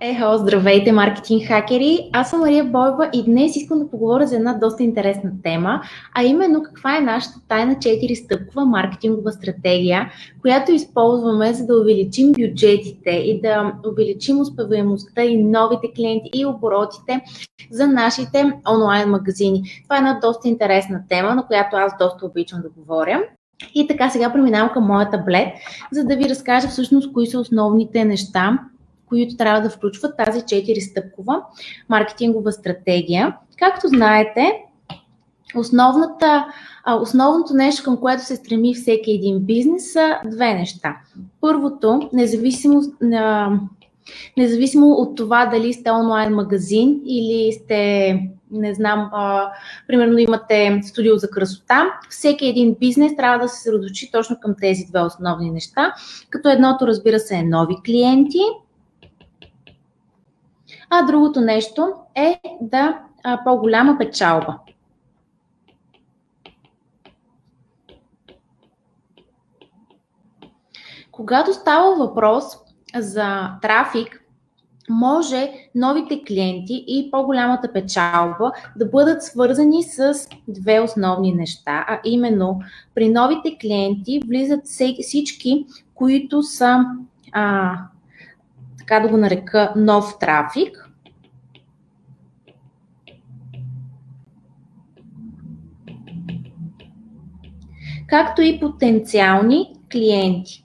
Ехо, здравейте, маркетинг хакери! Аз съм Мария Бойва и днес искам да поговоря за една доста интересна тема, а именно каква е нашата тайна 4-стъпкова маркетингова стратегия, която използваме за да увеличим бюджетите и да увеличим успеваемостта и новите клиенти и оборотите за нашите онлайн магазини. Това е една доста интересна тема, на която аз доста обичам да говоря. И така сега преминавам към моя таблет, за да ви разкажа всъщност кои са основните неща, които трябва да включват тази 4-стъпкова маркетингова стратегия. Както знаете, основната, основното нещо, към което се стреми всеки един бизнес са две неща. Първото, независимо, независимо от това дали сте онлайн магазин или сте не знам, примерно имате студио за красота, всеки един бизнес трябва да се съсредоточи точно към тези две основни неща, като едното разбира се е нови клиенти, а другото нещо е да а, по-голяма печалба. Когато става въпрос за трафик, може новите клиенти и по-голямата печалба да бъдат свързани с две основни неща, а именно при новите клиенти влизат всички, които са а, така да го нарека, нов трафик. Както и потенциални клиенти.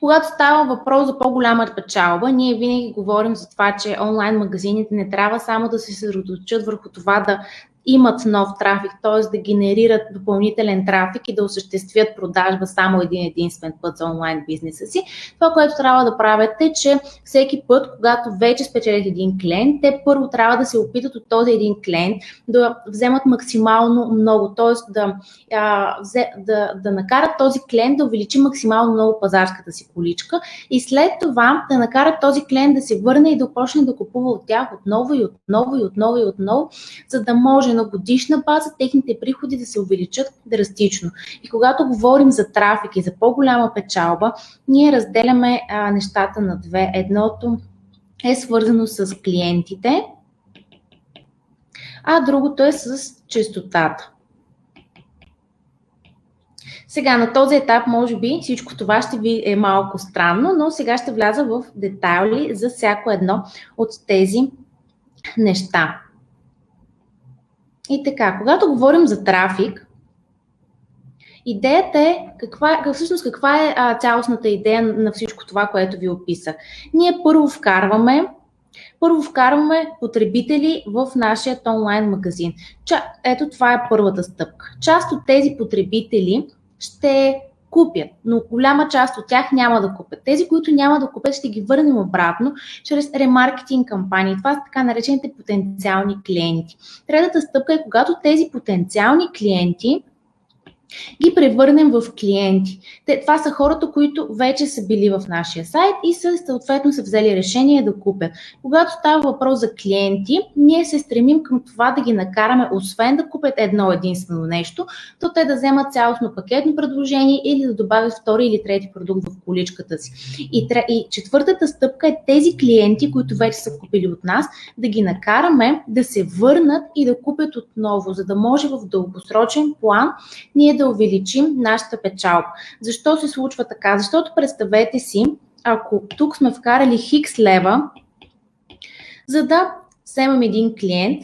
Когато става въпрос за по-голяма печалба, ние винаги говорим за това, че онлайн магазините не трябва само да се съсредоточат върху това да имат нов трафик, т.е. да генерират допълнителен трафик и да осъществят продажба само един единствен път за онлайн бизнеса си. Това, което трябва да правят е, че всеки път, когато вече спечелят един клиент, те първо трябва да се опитат от този един клиент да вземат максимално много, т.е. Да, да, да накарат този клиент да увеличи максимално много пазарската си количка и след това да накарат този клиент да се върне и да почне да купува от тях отново и отново и отново и отново, за да може на годишна база техните приходи да се увеличат драстично. И когато говорим за трафик и за по-голяма печалба, ние разделяме а, нещата на две. Едното е свързано с клиентите, а другото е с частотата. Сега на този етап, може би, всичко това ще ви е малко странно, но сега ще вляза в детайли за всяко едно от тези неща. И така, когато говорим за трафик, идеята е, каква, всъщност каква е а, цялостната идея на всичко това, което ви описах. Ние първо вкарваме първо вкарваме потребители в нашия онлайн магазин. Ча, ето това е първата стъпка. Част от тези потребители ще купят, но голяма част от тях няма да купят. Тези, които няма да купят, ще ги върнем обратно чрез ремаркетинг кампании. Това са така наречените потенциални клиенти. Третата стъпка е, когато тези потенциални клиенти ги превърнем в клиенти. Те, това са хората, които вече са били в нашия сайт и са съответно са взели решение да купят. Когато става въпрос за клиенти, ние се стремим към това да ги накараме, освен да купят едно единствено нещо, то те да вземат цялостно пакетно предложение или да добавят втори или трети продукт в количката си. И, и четвъртата стъпка е тези клиенти, които вече са купили от нас, да ги накараме да се върнат и да купят отново, за да може в дългосрочен план ние да увеличим нашата печалба. Защо се случва така? Защото представете си, ако тук сме вкарали хикс лева, за да вземем един клиент,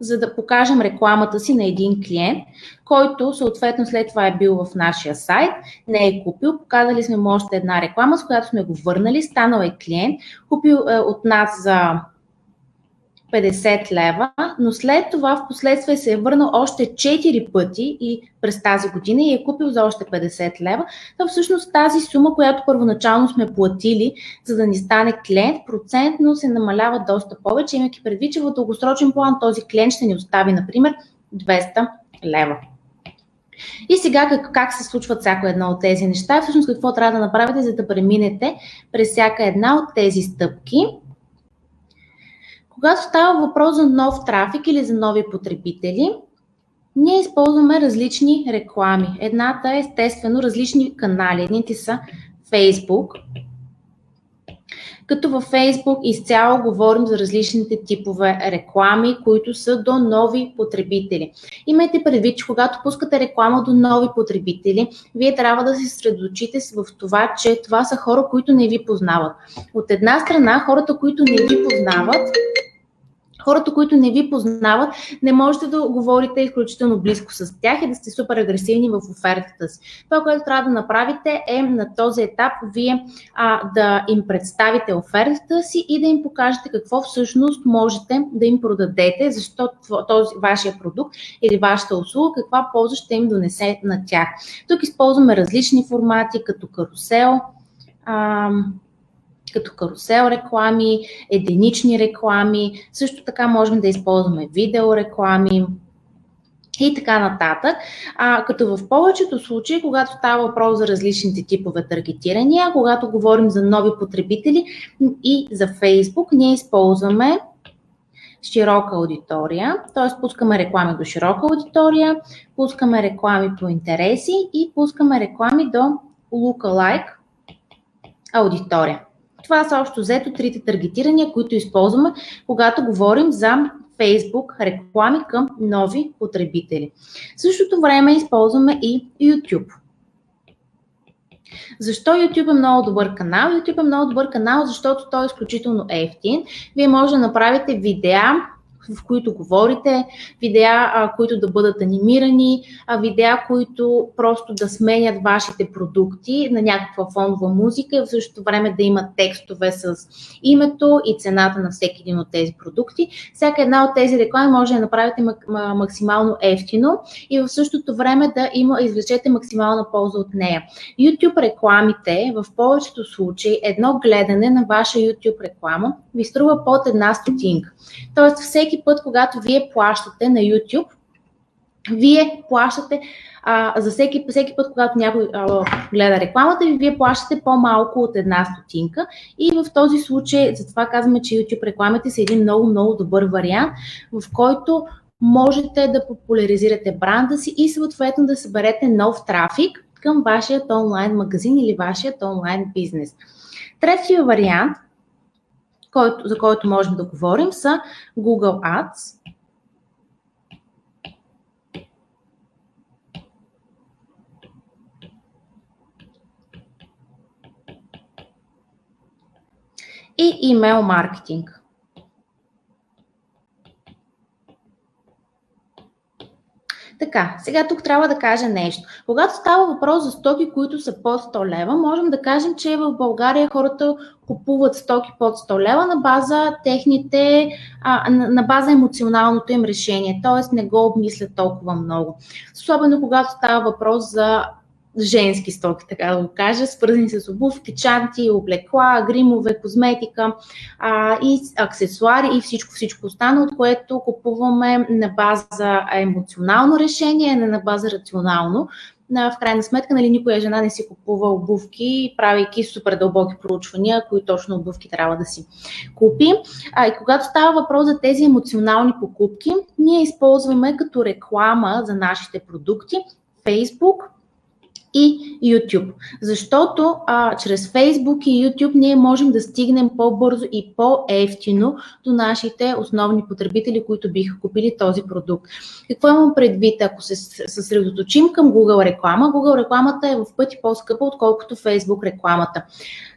за да покажем рекламата си на един клиент, който съответно след това е бил в нашия сайт, не е купил, показали сме му още една реклама, с която сме го върнали, станал е клиент, купил е, от нас за 50 лева, но след това в последствие се е върнал още 4 пъти и през тази година и е купил за още 50 лева, то всъщност тази сума, която първоначално сме платили, за да ни стане клиент, процентно се намалява доста повече, имайки предвид, че в дългосрочен план този клиент ще ни остави, например, 200 лева. И сега как, как се случват всяко едно от тези неща? Всъщност какво трябва да направите, за да преминете през всяка една от тези стъпки? Когато става въпрос за нов трафик или за нови потребители, ние използваме различни реклами. Едната е естествено различни канали. Едните са Facebook, като във Facebook изцяло говорим за различните типове реклами, които са до нови потребители. Имайте предвид, че когато пускате реклама до нови потребители, вие трябва да се средочите в това, че това са хора, които не ви познават. От една страна, хората, които не ви познават, Хората, които не ви познават, не можете да говорите изключително близко с тях и да сте супер агресивни в офертата си. Това, което трябва да направите е на този етап вие а, да им представите офертата си и да им покажете какво всъщност можете да им продадете, защото този вашия продукт или вашата услуга, каква полза ще им донесе на тях. Тук използваме различни формати, като карусел, а, като карусел реклами, единични реклами, също така можем да използваме видеореклами и така нататък. А, като в повечето случаи, когато става въпрос за различните типове таргетирания, когато говорим за нови потребители и за Facebook, ние използваме широка аудитория, т.е. пускаме реклами до широка аудитория, пускаме реклами по интереси и пускаме реклами до lookalike аудитория. Това са общо взето трите таргетирания, които използваме, когато говорим за Facebook реклами към нови потребители. В същото време използваме и YouTube. Защо YouTube е много добър канал? YouTube е много добър канал, защото той е изключително ефтин. Вие може да направите видеа, в които говорите, видеа, а, които да бъдат анимирани, а, видеа, които просто да сменят вашите продукти на някаква фонова музика и в същото време да имат текстове с името и цената на всеки един от тези продукти. Всяка една от тези реклами може да направите максимално ефтино и в същото време да има, извлечете максимална полза от нея. YouTube рекламите в повечето случаи едно гледане на ваша YouTube реклама ви струва под една стотинка. Тоест всеки път, когато вие плащате на YouTube, вие плащате а, за всеки, всеки път, когато някой а, гледа рекламата ви, вие плащате по-малко от една стотинка. И в този случай, затова казваме, че YouTube рекламите са един много, много добър вариант, в който можете да популяризирате бранда си и съответно да съберете нов трафик към вашият онлайн магазин или вашият онлайн бизнес. Третия вариант – който, за който можем да говорим, са Google Ads. И имейл маркетинг. Така, сега тук трябва да кажа нещо. Когато става въпрос за стоки, които са под 100 лева, можем да кажем, че в България хората купуват стоки под 100 лева на база техните, а, на база емоционалното им решение, т.е. не го обмислят толкова много. Особено когато става въпрос за женски стоки, така да го кажа, свързани с обувки, чанти, облекла, гримове, козметика а, и аксесуари и всичко, всичко останало, от което купуваме на база емоционално решение, не на база рационално. В крайна сметка, нали, никоя жена не си купува обувки, правейки супер дълбоки проучвания, кои точно обувки трябва да си купи. А, и когато става въпрос за тези емоционални покупки, ние използваме като реклама за нашите продукти Facebook, и YouTube. Защото а, чрез Facebook и YouTube ние можем да стигнем по-бързо и по-ефтино до нашите основни потребители, които биха купили този продукт. Какво имам предвид? Ако се съсредоточим към Google реклама, Google рекламата е в пъти по-скъпа, отколкото Facebook рекламата.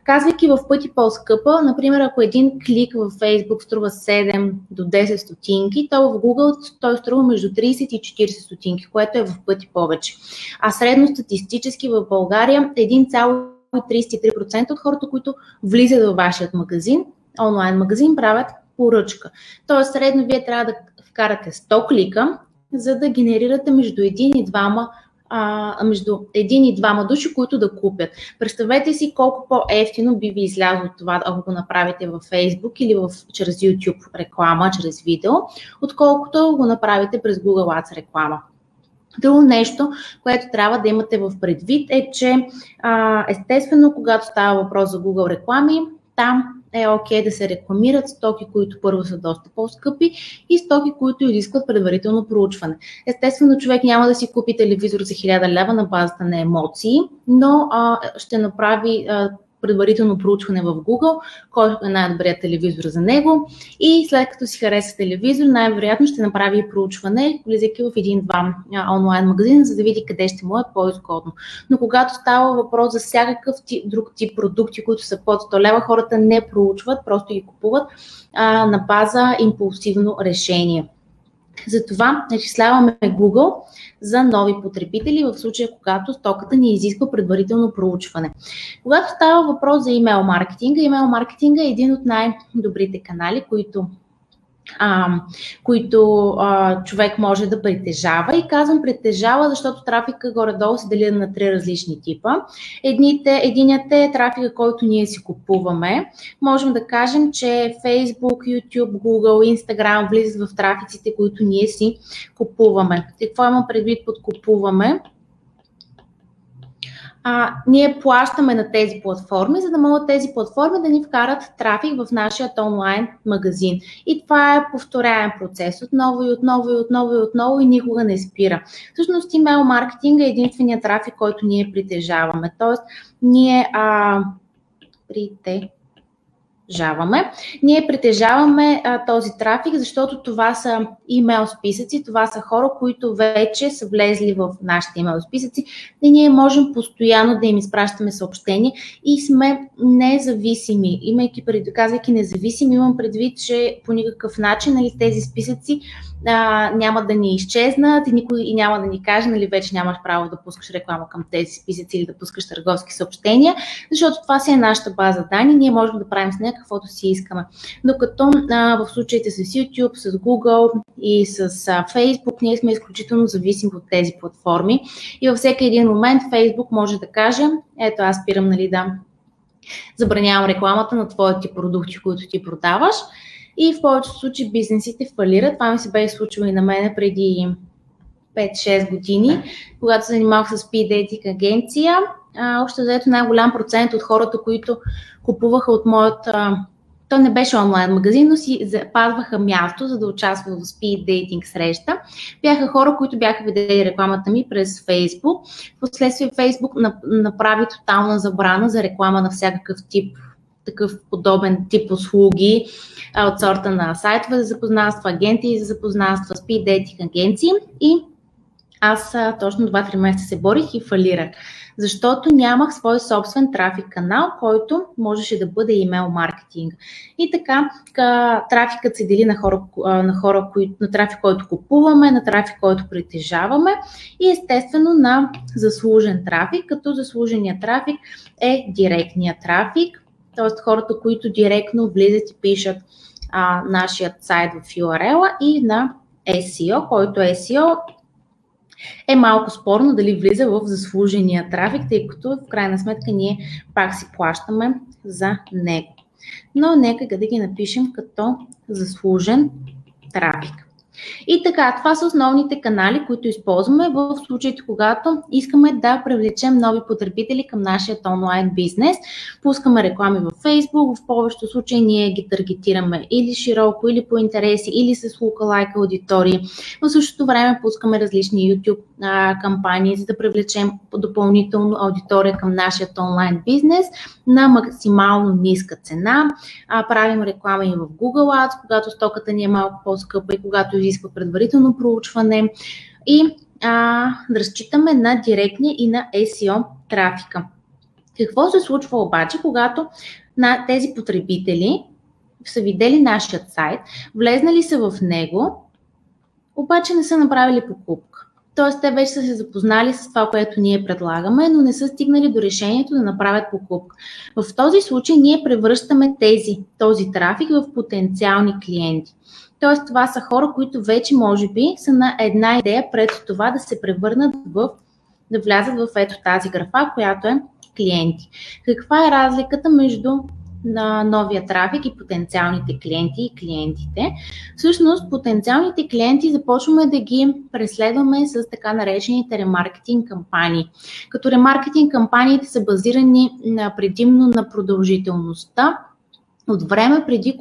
Казвайки в пъти по-скъпа, например, ако един клик в Facebook струва 7 до 10 стотинки, то в Google той струва между 30 и 40 стотинки, което е в пъти повече. А средно статистически в България 1,33% от хората, които влизат в вашият магазин, онлайн магазин, правят поръчка. Тоест, средно вие трябва да вкарате 100 клика, за да генерирате между 1 и 2 а, между един и двама души, които да купят. Представете си колко по-ефтино би ви излязло това, ако го направите във Facebook или в, чрез YouTube реклама, чрез видео, отколкото го направите през Google Ads реклама. Друго нещо, което трябва да имате в предвид е, че а, естествено, когато става въпрос за Google реклами, там е окей да се рекламират стоки, които първо са доста по-скъпи и стоки, които изискват предварително проучване. Естествено, човек няма да си купи телевизор за 1000 лева на базата на емоции, но а, ще направи а, предварително проучване в Google, кой е най-добрият телевизор за него и след като си хареса телевизор, най-вероятно ще направи проучване, влизайки в един-два онлайн магазина, за да види къде ще му е по-изгодно. Но когато става въпрос за всякакъв тип, друг тип продукти, които са под 100 лева, хората не проучват, просто ги купуват а, на база импулсивно решение. Затова начисляваме Google за нови потребители в случая, когато стоката ни изисква предварително проучване. Когато става въпрос за имейл маркетинга, имейл маркетинга е един от най-добрите канали, които а, които а, човек може да притежава. И казвам притежава, защото трафика горе-долу се дели на три различни типа. Едните, единият е трафика, който ние си купуваме. Можем да кажем, че Facebook, YouTube, Google, Instagram влизат в трафиците, които ние си купуваме. Какво имам предвид под купуваме? А, ние плащаме на тези платформи, за да могат тези платформи да ни вкарат трафик в нашия онлайн магазин. И това е повторяем процес отново и отново и отново и отново и никога не спира. Всъщност имейл маркетинг е единственият трафик, който ние притежаваме. Тоест, ние а, прите притежаваме. Ние притежаваме а, този трафик, защото това са имейл списъци, това са хора, които вече са влезли в нашите имейл списъци и ние можем постоянно да им изпращаме съобщения и сме независими. Имайки пред, казвайки независими, имам предвид, че по никакъв начин нали, тези списъци а, няма да ни изчезнат и никой и няма да ни каже, нали, вече нямаш право да пускаш реклама към тези списъци или да пускаш търговски съобщения, защото това си е нашата база данни, ние можем да правим с нея каквото си искаме. Докато а, в случаите с YouTube, с Google и с а, Facebook, ние сме изключително зависими от тези платформи и във всеки един момент Facebook може да каже, ето аз спирам нали, да забранявам рекламата на твоите продукти, които ти продаваш и в повечето случаи бизнесите фалират. Това ми се беше случило и на мене преди 5-6 години, когато се занимавах с speed dating агенция. А, общо взето най-голям процент от хората, които купуваха от моят то не беше онлайн магазин, но си запазваха място, за да участват в speed dating среща. Бяха хора, които бяха видели рекламата ми през Facebook. Впоследствие Facebook направи тотална забрана за реклама на всякакъв тип такъв подобен тип услуги от сорта на сайтове за запознанства, агенти за запознанства, speed dating агенции и аз точно 2-3 месеца се борих и фалирах, защото нямах свой собствен трафик канал, който можеше да бъде имейл маркетинг. И така, ка, трафикът се дели на, хора, на, хора, на трафик, който купуваме, на трафик, който притежаваме и естествено на заслужен трафик, като заслуженият трафик е директният трафик, т.е. хората, които директно влизат и пишат а, нашият сайт в URL и на SEO, който SEO е малко спорно дали влиза в заслужения трафик, тъй като в крайна сметка ние пак си плащаме за него. Но нека да ги напишем като заслужен трафик. И така, това са основните канали, които използваме в случаите, когато искаме да привлечем нови потребители към нашия онлайн бизнес. Пускаме реклами в Facebook, в повечето случаи ние ги таргетираме или широко, или по интереси, или с лайк аудитории. В същото време пускаме различни YouTube кампании, за да привлечем допълнително аудитория към нашия онлайн бизнес на максимално ниска цена. А, правим реклама и в Google Ads, когато стоката ни е малко по-скъпа и когато изисква предварително проучване и а, да разчитаме на директния и на SEO трафика. Какво се случва обаче, когато на тези потребители са видели нашия сайт, влезнали са в него, обаче не са направили покупка. Тоест, те вече са се запознали с това, което ние предлагаме, но не са стигнали до решението да направят покупка. В този случай ние превръщаме тези, този трафик в потенциални клиенти. Тоест, това са хора, които вече, може би, са на една идея пред това да се превърнат в, да влязат в ето тази графа, която е клиенти. Каква е разликата между на новия трафик и потенциалните клиенти и клиентите. Всъщност, потенциалните клиенти започваме да ги преследваме с така наречените ремаркетинг кампании. Като ремаркетинг кампаниите са базирани на, предимно на продължителността, от време преди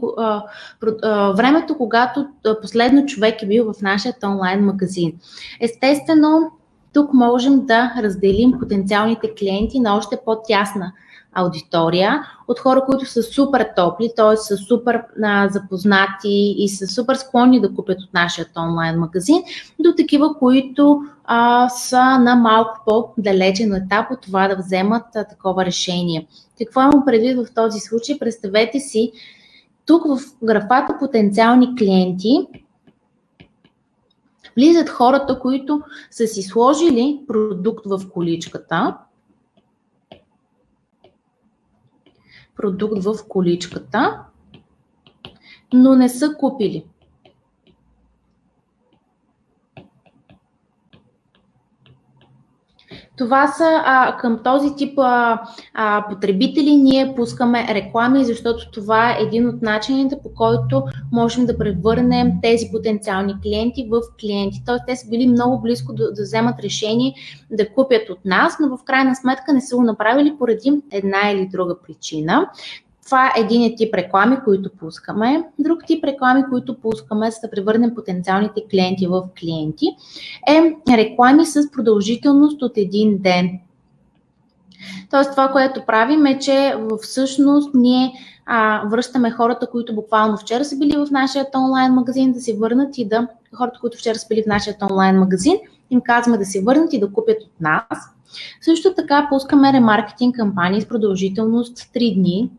времето, когато последно човек е бил в нашия онлайн магазин. Естествено, тук можем да разделим потенциалните клиенти на още по-тясна аудитория от хора, които са супер топли, т.е. са супер а, запознати и са супер склонни да купят от нашия онлайн магазин, до такива, които а, са на малко по-далечен етап от това да вземат а, такова решение. Какво имам предвид в този случай? Представете си, тук в графата потенциални клиенти влизат хората, които са си сложили продукт в количката, продукт в количката, но не са купили. Това са а, към този тип а, а, потребители ние пускаме реклами, защото това е един от начините по който можем да превърнем тези потенциални клиенти в клиенти. Тоест те са били много близко да, да вземат решение да купят от нас, но в крайна сметка не са го направили поради една или друга причина. Това е един тип реклами, които пускаме. Друг тип реклами, които пускаме, за да превърнем потенциалните клиенти в клиенти, е реклами с продължителност от един ден. Тоест, това, което правим е, че всъщност ние а, връщаме хората, които буквално вчера са били в нашия онлайн магазин, да се върнат и да. Хората, които вчера са били в нашия онлайн магазин, им казваме да се върнат и да купят от нас. Също така пускаме ремаркетинг кампании с продължителност 3 дни,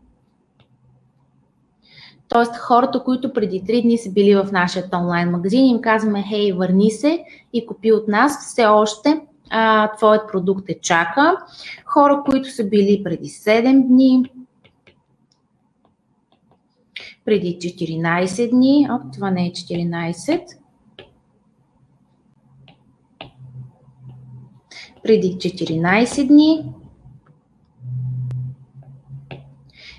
Тоест, хората, които преди 3 дни са били в нашия онлайн магазин, им казваме, хей, върни се и купи от нас, все още а, твоят продукт е чака. Хора, които са били преди 7 дни, преди 14 дни, о, това не е 14, преди 14 дни,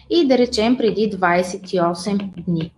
и да речем преди 28 дни.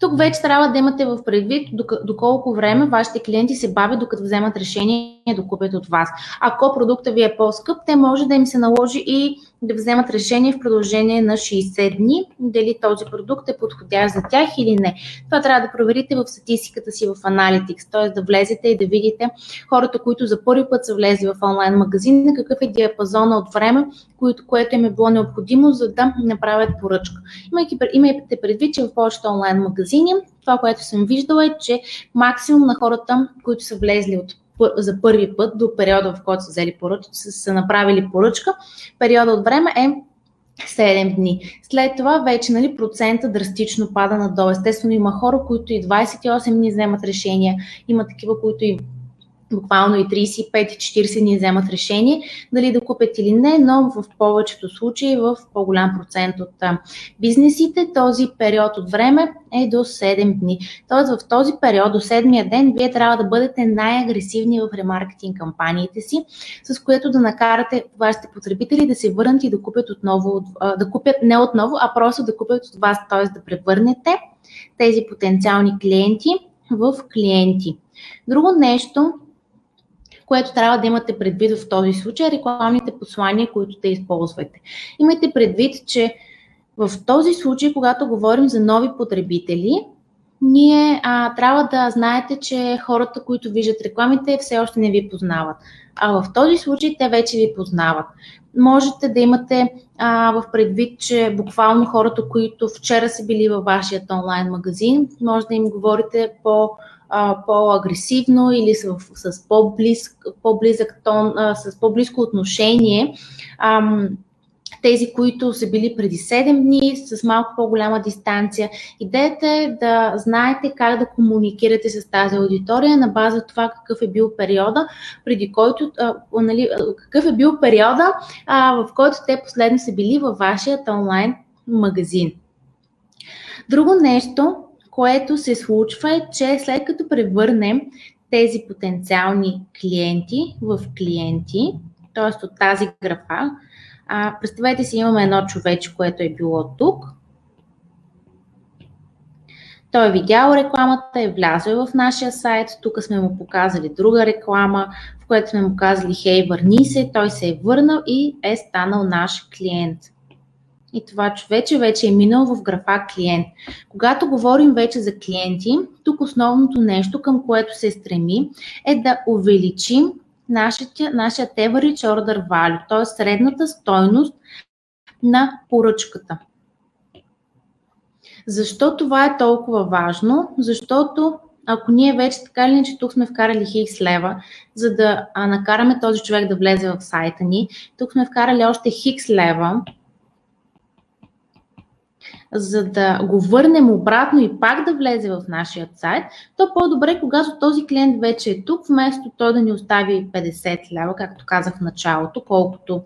Тук вече трябва да имате в предвид доколко време вашите клиенти се бавят докато вземат решение да купят от вас. Ако продукта ви е по-скъп, те може да им се наложи и да вземат решение в продължение на 60 дни, дали този продукт е подходящ за тях или не. Това трябва да проверите в статистиката си в Analytics, т.е. да влезете и да видите хората, които за първи път са влезли в онлайн магазин, какъв е диапазона от време, което, което им е било необходимо, за да направят поръчка. Имайки, имайте предвид, че в повечето онлайн магазини, това, което съм виждала е, че максимум на хората, които са влезли от за първи път до периода, в който са взели поръчка, са направили поръчка, периода от време е 7 дни. След това вече нали, процента драстично пада надолу. Естествено има хора, които и 28 дни вземат решения, има такива, които и буквално и 35-40 дни вземат решение дали да купят или не, но в повечето случаи, в по-голям процент от бизнесите, този период от време е до 7 дни. Тоест в този период, до 7 ден, вие трябва да бъдете най-агресивни в ремаркетинг кампаниите си, с което да накарате вашите потребители да се върнат и да купят отново, да купят не отново, а просто да купят от вас, т.е. да превърнете тези потенциални клиенти в клиенти. Друго нещо, което трябва да имате предвид в този случай, рекламните послания, които те използвате. Имайте предвид, че в този случай, когато говорим за нови потребители, ние а, трябва да знаете, че хората, които виждат рекламите, все още не ви познават. А в този случай те вече ви познават. Можете да имате а, в предвид, че буквално хората, които вчера са били във вашия онлайн магазин, може да им говорите по по-агресивно или с, с по-близък, по-близък тон, а, с по-близко отношение. Ам, тези, които са били преди 7 дни, с малко по-голяма дистанция. Идеята е да знаете как да комуникирате с тази аудитория на база това какъв е бил периода, преди който, а, нали, какъв е бил периода, а, в който те последно са били във вашия онлайн магазин. Друго нещо, което се случва е, че след като превърнем тези потенциални клиенти в клиенти, т.е. от тази графа, а, представете си, имаме едно човече, което е било тук. Той е видял рекламата, е влязъл в нашия сайт, тук сме му показали друга реклама, в която сме му казали, хей, върни се, той се е върнал и е станал наш клиент и това човече вече е минал в графа клиент. Когато говорим вече за клиенти, тук основното нещо, към което се стреми, е да увеличим нашия, нашия average order value, т.е. средната стойност на поръчката. Защо това е толкова важно? Защото ако ние вече така или иначе тук сме вкарали хикс лева, за да а, накараме този човек да влезе в сайта ни, тук сме вкарали още хикс лева, за да го върнем обратно и пак да влезе в нашия сайт, то по-добре, когато този клиент вече е тук, вместо той да ни остави 50 лева, както казах в началото, колкото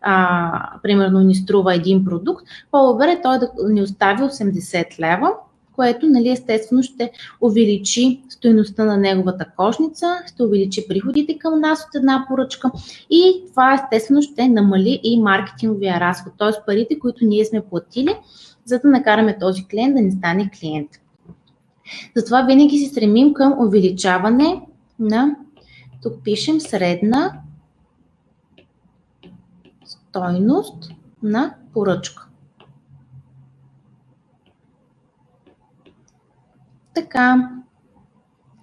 а, примерно ни струва един продукт, по-добре той да ни остави 80 лева, което нали, естествено ще увеличи стоеността на неговата кошница, ще увеличи приходите към нас от една поръчка и това естествено ще намали и маркетинговия разход, т.е. парите, които ние сме платили, за да накараме този клиент да не стане клиент. Затова винаги се стремим към увеличаване на, тук пишем средна стойност на поръчка. Така,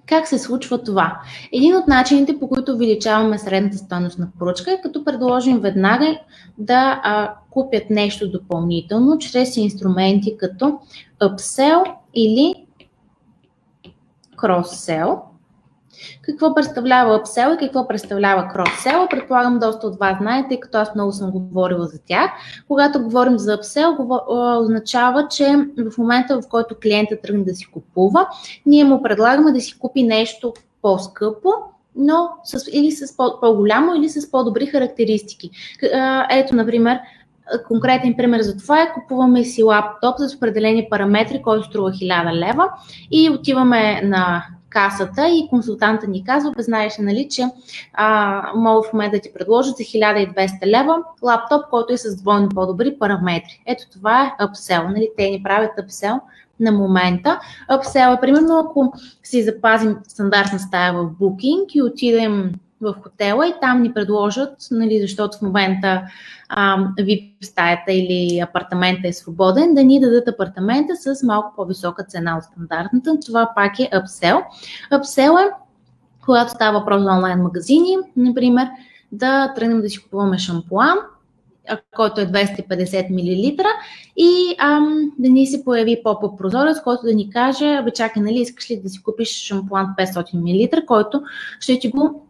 как се случва това? Един от начините, по които увеличаваме средната стойност на поръчка е като предложим веднага да а, купят нещо допълнително чрез инструменти като upsell или cross-sell. Какво представлява upsell и какво представлява cross-sell? Предполагам, доста от вас знаете, тъй като аз много съм говорила за тях. Когато говорим за upsell, означава, че в момента, в който клиента тръгне да си купува, ние му предлагаме да си купи нещо по-скъпо, но с, или с по- по-голямо, или с по-добри характеристики. Ето, например, конкретен пример за това е купуваме си лаптоп с определени параметри, който струва 1000 лева и отиваме на касата и консултанта ни казва, бе знаеш нали, че а, мога в момента да ти предложа за 1200 лева лаптоп, който е с двойно по-добри параметри. Ето това е upsell, нали, те ни правят upsell на момента. Upsell е примерно ако си запазим стандартна стая в Booking и отидем в хотела и там ни предложат, нали, защото в момента VIP стаята или апартамента е свободен, да ни дадат апартамента с малко по-висока цена от стандартната. Това пак е upsell. Upsell е, когато става въпрос за онлайн магазини, например, да тръгнем да си купуваме шампуан, който е 250 мл и ам, да ни се появи по прозорец, който да ни каже, бе чакай, нали, искаш ли да си купиш шампуан 500 мл, който ще ти го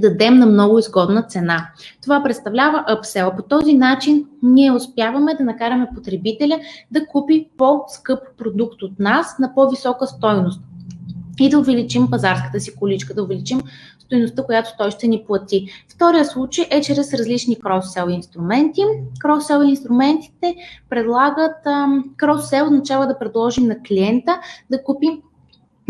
дадем на много изгодна цена. Това представлява upsell. По този начин ние успяваме да накараме потребителя да купи по-скъп продукт от нас на по-висока стойност и да увеличим пазарската си количка, да увеличим стоеността, която той ще ни плати. Втория случай е чрез различни крос-сел инструменти. Крос-сел инструментите предлагат, крос-сел означава да предложим на клиента да купи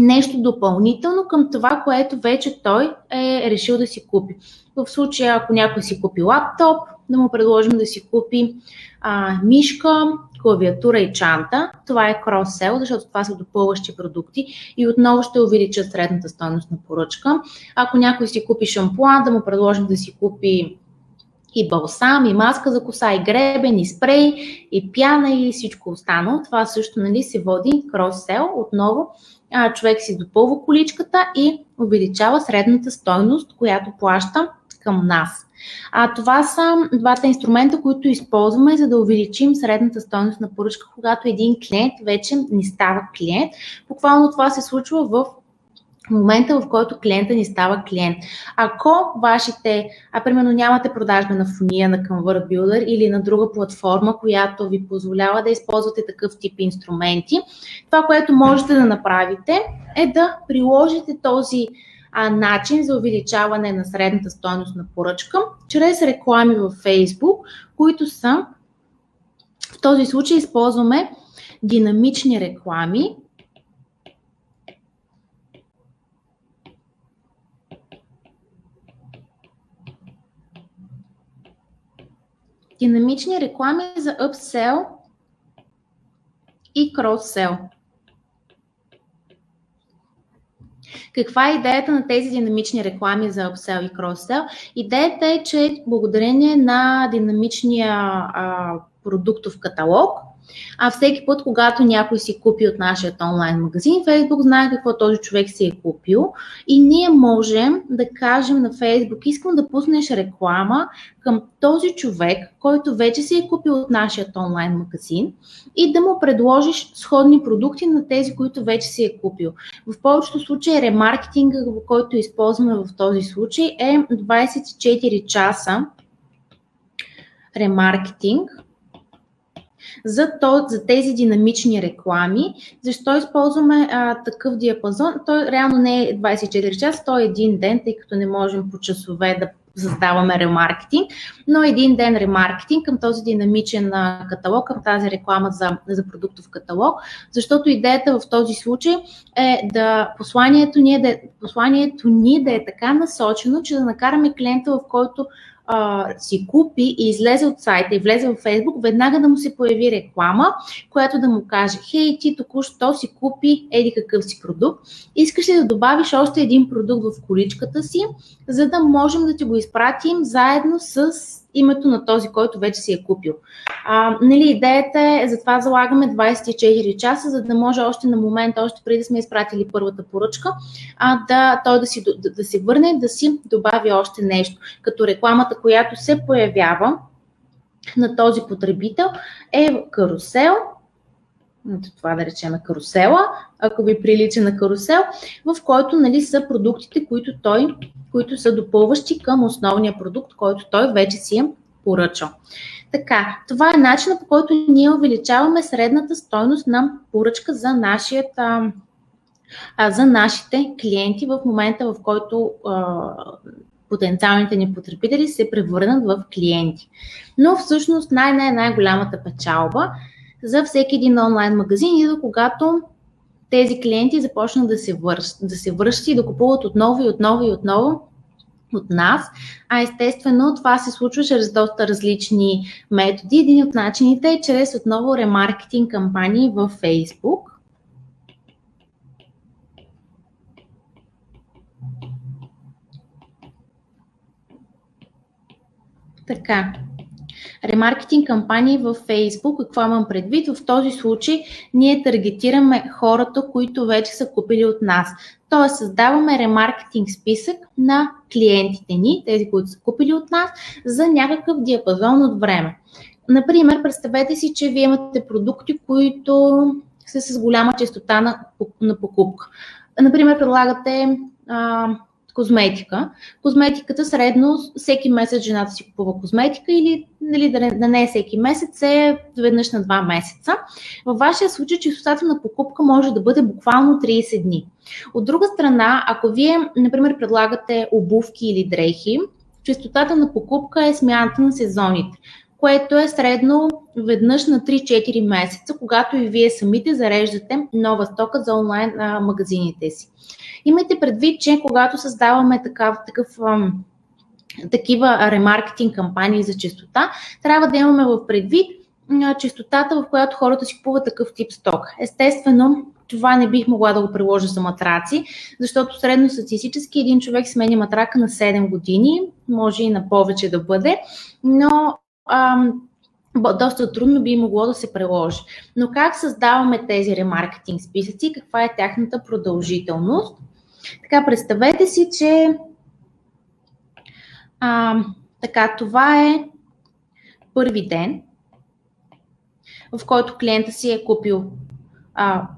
нещо допълнително към това, което вече той е решил да си купи. В случая, ако някой си купи лаптоп, да му предложим да си купи а, мишка, клавиатура и чанта. Това е крос-сел, защото това са допълващи продукти и отново ще увеличат средната стоеност на поръчка. Ако някой си купи шампуан, да му предложим да си купи и балсам, и маска за коса, и гребен, и спрей, и пяна и всичко останало. Това също нали, се води крос-сел отново човек си допълва количката и увеличава средната стойност, която плаща към нас. А това са двата инструмента, които използваме, за да увеличим средната стойност на поръчка, когато един клиент вече не става клиент. Буквално това се случва в момента, в който клиента ни става клиент. Ако вашите, а примерно нямате продажба на фония на Convert Builder или на друга платформа, която ви позволява да използвате такъв тип инструменти, това, което можете да направите е да приложите този а, начин за увеличаване на средната стоеност на поръчка чрез реклами във Facebook, които са в този случай използваме динамични реклами, динамични реклами за upsell и cross-sell. Каква е идеята на тези динамични реклами за upsell и cross-sell? Идеята е, че благодарение на динамичния а, продуктов каталог – А всеки път, когато някой си купи от нашия онлайн магазин, Фейсбук знае какво този човек си е купил и ние можем да кажем на Фейсбук, искам да пуснеш реклама към този човек, който вече си е купил от нашия онлайн магазин и да му предложиш сходни продукти на тези, които вече си е купил. В повечето случаи ремаркетинга, който използваме в този случай е 24 часа ремаркетинг за, то, за тези динамични реклами. Защо използваме а, такъв диапазон? Той реално не е 24 часа, той е един ден, тъй като не можем по часове да създаваме ремаркетинг, но един ден ремаркетинг към този динамичен каталог, към тази реклама за, за продуктов каталог, защото идеята в този случай е да посланието ни, е да, посланието ни да е така насочено, че да накараме клиента, в който а, си купи и излезе от сайта и влезе в Фейсбук, веднага да му се появи реклама, която да му каже, хей, ти току-що си купи еди какъв си продукт, искаш ли да добавиш още един продукт в количката си, за да можем да ти го изпратим заедно с името на този, който вече си е купил. А, нали, идеята е, затова залагаме 24 часа, за да може още на момента, още преди да сме изпратили първата поръчка, а, да, той да си, да, да се върне, да си добави още нещо. Като рекламата, която се появява на този потребител е карусел, това да речем карусела, ако ви прилича на карусел, в който нали, са продуктите, които той, които са допълващи към основния продукт, който той вече си е поръчал. Така, това е начинът по който ние увеличаваме средната стойност на поръчка за, нашият, а, за нашите клиенти в момента, в който а, потенциалните ни потребители се превърнат в клиенти. Но всъщност най-най-най-голямата печалба за всеки един онлайн магазин и до когато тези клиенти започнат да се, върш, да се връщат и да купуват отново и отново и отново от нас, а естествено това се случва чрез доста различни методи. Един от начините е чрез отново ремаркетинг кампании в Facebook. Така, ремаркетинг кампании в Facebook. Какво имам предвид? В този случай ние таргетираме хората, които вече са купили от нас. Тоест създаваме ремаркетинг списък на клиентите ни, тези, които са купили от нас, за някакъв диапазон от време. Например, представете си, че вие имате продукти, които са с голяма частота на, на покупка. Например, предлагате а, козметика. Козметиката средно всеки месец жената си купува козметика или нали, да, не, е всеки месец, е веднъж на два месеца. Във вашия случай честотата на покупка може да бъде буквално 30 дни. От друга страна, ако вие, например, предлагате обувки или дрехи, честотата на покупка е смяната на сезоните което е средно веднъж на 3-4 месеца, когато и вие самите зареждате нова стока за онлайн а, магазините си. Имайте предвид, че когато създаваме такав, такъв такива ремаркетинг кампании за чистота, трябва да имаме в предвид чистотата, в която хората си купуват такъв тип сток. Естествено, това не бих могла да го приложа за матраци, защото средно статистически един човек сменя матрака на 7 години, може и на повече да бъде, но доста трудно би могло да се приложи. Но как създаваме тези ремаркетинг списъци, каква е тяхната продължителност? Така, представете си, че а, така, това е първи ден, в който клиента си е купил а,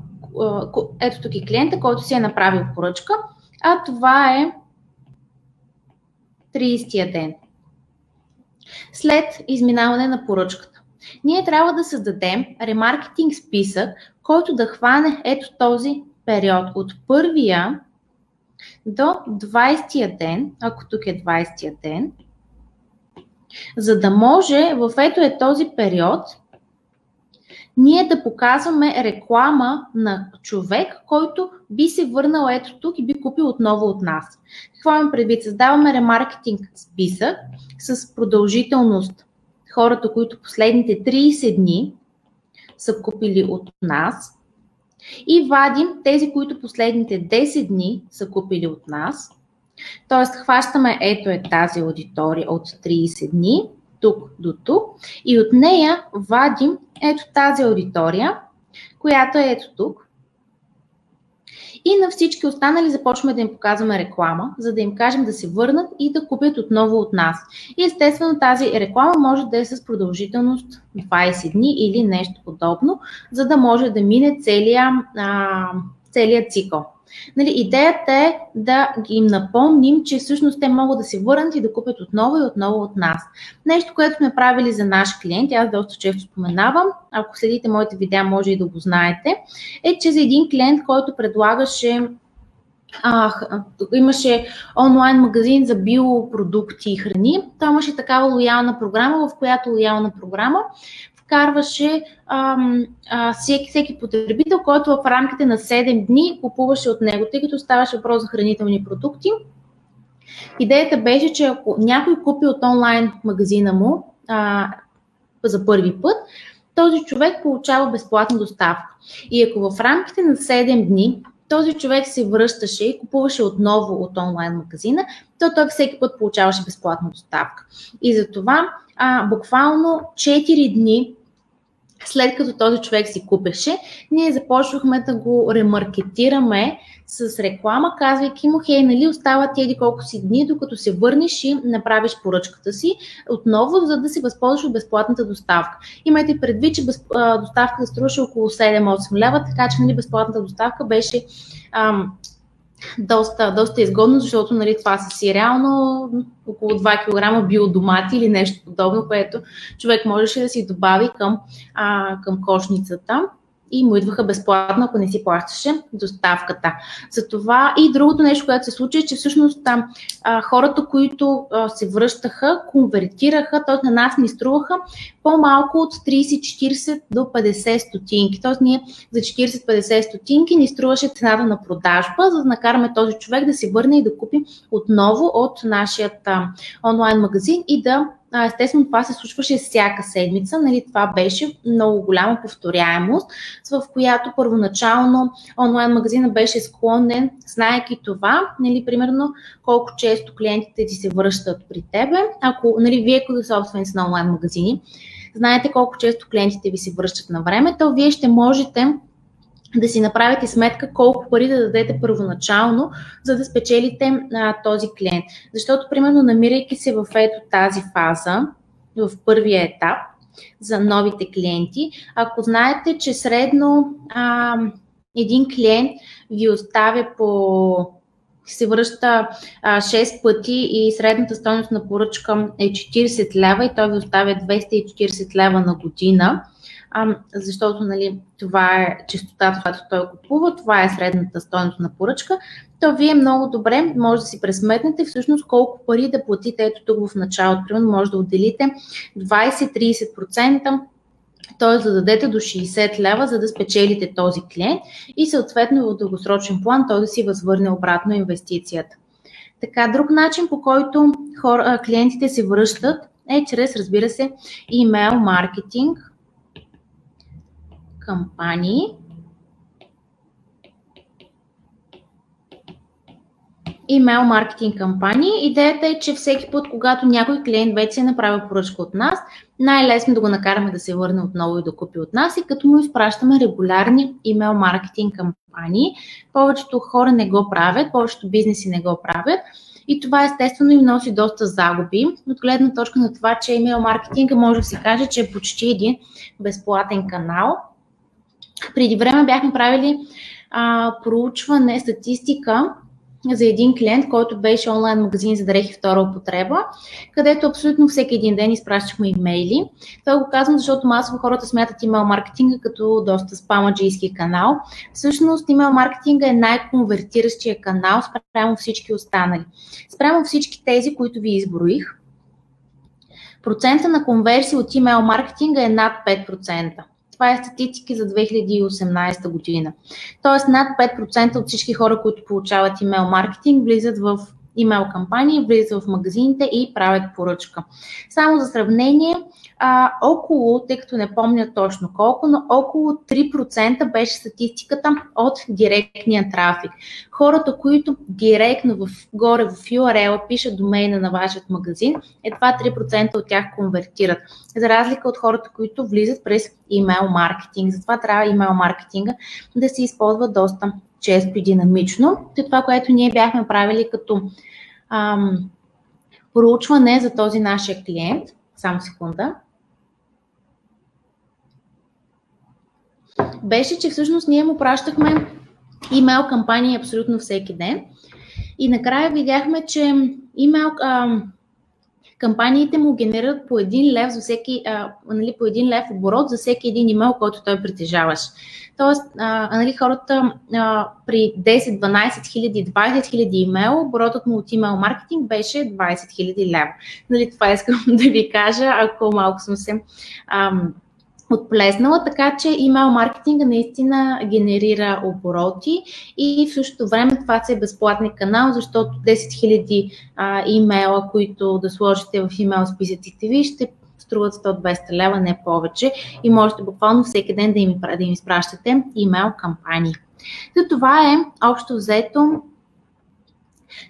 ето тук е клиента, който си е направил поръчка, а това е 30-я ден. След изминаване на поръчката. Ние трябва да създадем ремаркетинг списък, който да хване ето този период от първия до 20-я ден, ако тук е 20-я ден, за да може в ето е този период ние да показваме реклама на човек, който би се върнал ето тук и би купил отново от нас. Какво имам предвид? Създаваме ремаркетинг списък с продължителност хората, които последните 30 дни са купили от нас и вадим тези, които последните 10 дни са купили от нас. Тоест, хващаме ето е тази аудитория от 30 дни, тук до тук, и от нея вадим ето тази аудитория, която е ето тук. И на всички останали започваме да им показваме реклама, за да им кажем да се върнат и да купят отново от нас. И естествено тази реклама може да е с продължителност 20 дни или нещо подобно, за да може да мине целият целия цикъл. Нали, идеята е да им напомним, че всъщност те могат да се върнат и да купят отново и отново от нас. Нещо, което сме правили за наш клиент, аз доста често споменавам, ако следите моите видеа, може и да го знаете, е, че за един клиент, който предлагаше а, имаше онлайн магазин за биопродукти и храни. Той имаше такава лоялна програма, в която лоялна програма вкарваше а, а, всеки, всеки потребител, който в рамките на 7 дни купуваше от него, тъй като ставаше въпрос за хранителни продукти. Идеята беше, че ако някой купи от онлайн магазина му а, за първи път, този човек получава безплатна доставка. И ако в рамките на 7 дни този човек се връщаше и купуваше отново от онлайн магазина, то той всеки път получаваше безплатна доставка. И затова а, буквално 4 дни след като този човек си купеше, ние започвахме да го ремаркетираме с реклама, казвайки му, хей, нали, остават еди колко си дни, докато се върнеш и направиш поръчката си отново, за да се възползваш от безплатната доставка. Имайте предвид, че без, а, доставката струваше около 7-8 лева, така че нали, безплатната доставка беше ам, доста, доста изгодно, защото нали, това са си реално около 2 кг биодомати или нещо подобно, което човек можеше да си добави към, а, към кошницата и му идваха безплатно, ако не си плащаше доставката. Затова и другото нещо, което се случи, е, че всъщност там, хората, които се връщаха, конвертираха, т.е. на нас ни струваха по-малко от 30-40 до 50 стотинки. Т.е. ние за 40-50 стотинки ни струваше цената на продажба, за да накараме този човек да се върне и да купи отново от нашия онлайн магазин и да естествено, това се случваше всяка седмица. Нали, това беше много голяма повторяемост, в която първоначално онлайн магазина беше склонен, знаеки това, нали, примерно колко често клиентите ти се връщат при тебе. Ако нали, вие като собственици на онлайн магазини, знаете колко често клиентите ви се връщат на време, то вие ще можете да си направите сметка колко пари да дадете първоначално, за да спечелите а, този клиент. Защото, примерно, намирайки се в ето тази фаза, в първия етап за новите клиенти, ако знаете, че средно а, един клиент ви оставя по се връща а, 6 пъти и средната стоеност на поръчка е 40 лева и той ви оставя 240 лева на година, а, защото нали, това е частотата, която той купува, това е средната стоеност на поръчка, то вие много добре може да си пресметнете всъщност колко пари да платите ето тук в началото. Примерно може да отделите 20-30%, т.е. да дадете до 60 лева, за да спечелите този клиент и съответно в дългосрочен план той да си възвърне обратно инвестицията. Така, друг начин по който хора, клиентите се връщат е чрез, разбира се, имейл маркетинг, кампании. Имейл маркетинг кампании. Идеята е, че всеки път, когато някой клиент вече е направил поръчка от нас, най-лесно да го накараме да се върне отново и да купи от нас и като му изпращаме регулярни имейл маркетинг кампании. Повечето хора не го правят, повечето бизнеси не го правят. И това естествено им носи доста загуби. От гледна точка на това, че имейл маркетинга може да се каже, че е почти един безплатен канал, преди време бяхме правили а, проучване, статистика за един клиент, който беше онлайн магазин за дрехи втора употреба, където абсолютно всеки един ден изпращахме имейли. Това го казвам, защото масово хората смятат имейл маркетинга като доста спамаджийски канал. Всъщност имейл маркетинга е най-конвертиращия канал спрямо всички останали. Спрямо всички тези, които ви изброих, процента на конверсия от имейл маркетинга е над 5%. Това е статистики за 2018 година. Тоест над 5% от всички хора, които получават имейл маркетинг, влизат в имейл кампании, влизат в магазините и правят поръчка. Само за сравнение, а, около, тъй като не помня точно колко, но около 3% беше статистиката от директния трафик. Хората, които директно в, горе в URL пишат домейна на вашият магазин, едва 3% от тях конвертират. За разлика от хората, които влизат през имейл маркетинг. Затова трябва имейл маркетинга да се използва доста често и динамично. Това, което ние бяхме правили като ам, проучване за този нашия клиент, само секунда, беше, че всъщност ние му пращахме имейл кампании абсолютно всеки ден. И накрая видяхме, че имейл, а, кампаниите му генерират по един лев за всеки, а, нали, по един лев оборот за всеки един имейл, който той притежаваше. Тоест, а, нали, хората а, при 10, 12 хиляди, 20 хиляди имейл, оборотът му от имейл маркетинг беше 20 хиляди лева. Нали, това искам да ви кажа, ако малко съм се ам, отплеснала, така че имейл маркетинга наистина генерира обороти и в същото време това си е безплатен канал, защото 10 000 а, имейла, които да сложите в имейл списъците ви, ще струват 100-200 лева, не повече и можете буквално всеки ден да им, да им изпращате имейл кампании. За това е общо взето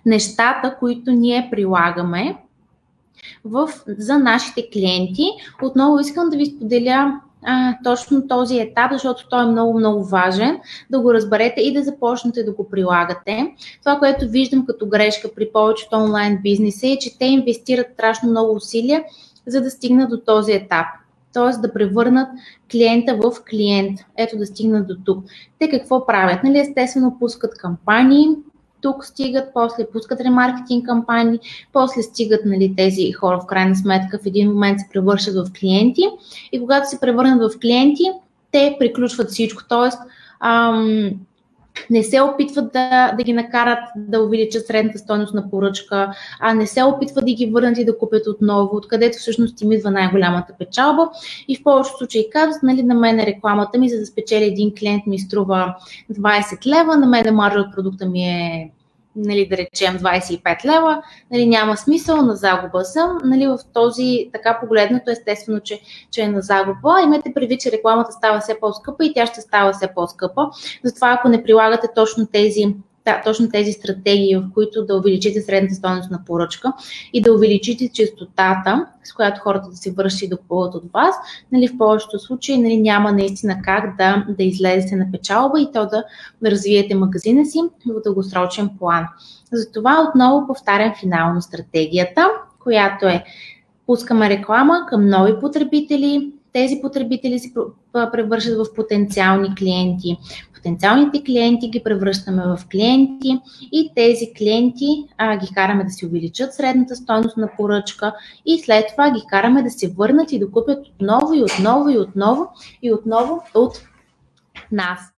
нещата, които ние прилагаме в, за нашите клиенти. Отново искам да ви споделя а, точно този етап, защото той е много, много важен да го разберете и да започнете да го прилагате. Това, което виждам като грешка при повечето онлайн бизнеса е, че те инвестират страшно много усилия, за да стигнат до този етап. Т.е. да превърнат клиента в клиент. Ето да стигнат до тук. Те какво правят? Нали, естествено пускат кампании, тук стигат, после пускат ремаркетинг кампании, после стигат нали, тези хора в крайна сметка в един момент се превършат в клиенти и когато се превърнат в клиенти, те приключват всичко. Тоест, ам, не се опитват да, да ги накарат да увеличат средната стойност на поръчка, а не се опитват да ги върнат и да купят отново, откъдето всъщност им идва най-голямата печалба. И в повечето случаи казват, нали, на мен рекламата ми, за да спечели един клиент ми струва 20 лева, на мен маржа от продукта ми е нали, да речем 25 лева, нали, няма смисъл, на загуба съм. Нали, в този така погледнато естествено, че, че е на загуба. Имайте предвид, че рекламата става все по-скъпа и тя ще става все по-скъпа. Затова ако не прилагате точно тези точно тези стратегии, в които да увеличите средната стоеност на поръчка и да увеличите частотата, с която хората да се вършат и да от вас, нали, в повечето случаи нали, няма наистина как да, да излезете на печалба и то да развиете магазина си в дългосрочен план. Затова отново повтарям финално стратегията, която е пускаме реклама към нови потребители, тези потребители се превръщат в потенциални клиенти. Потенциалните клиенти ги превръщаме в клиенти и тези клиенти а, ги караме да си увеличат средната стойност на поръчка и след това ги караме да се върнат и да купят отново и отново и отново и отново от нас.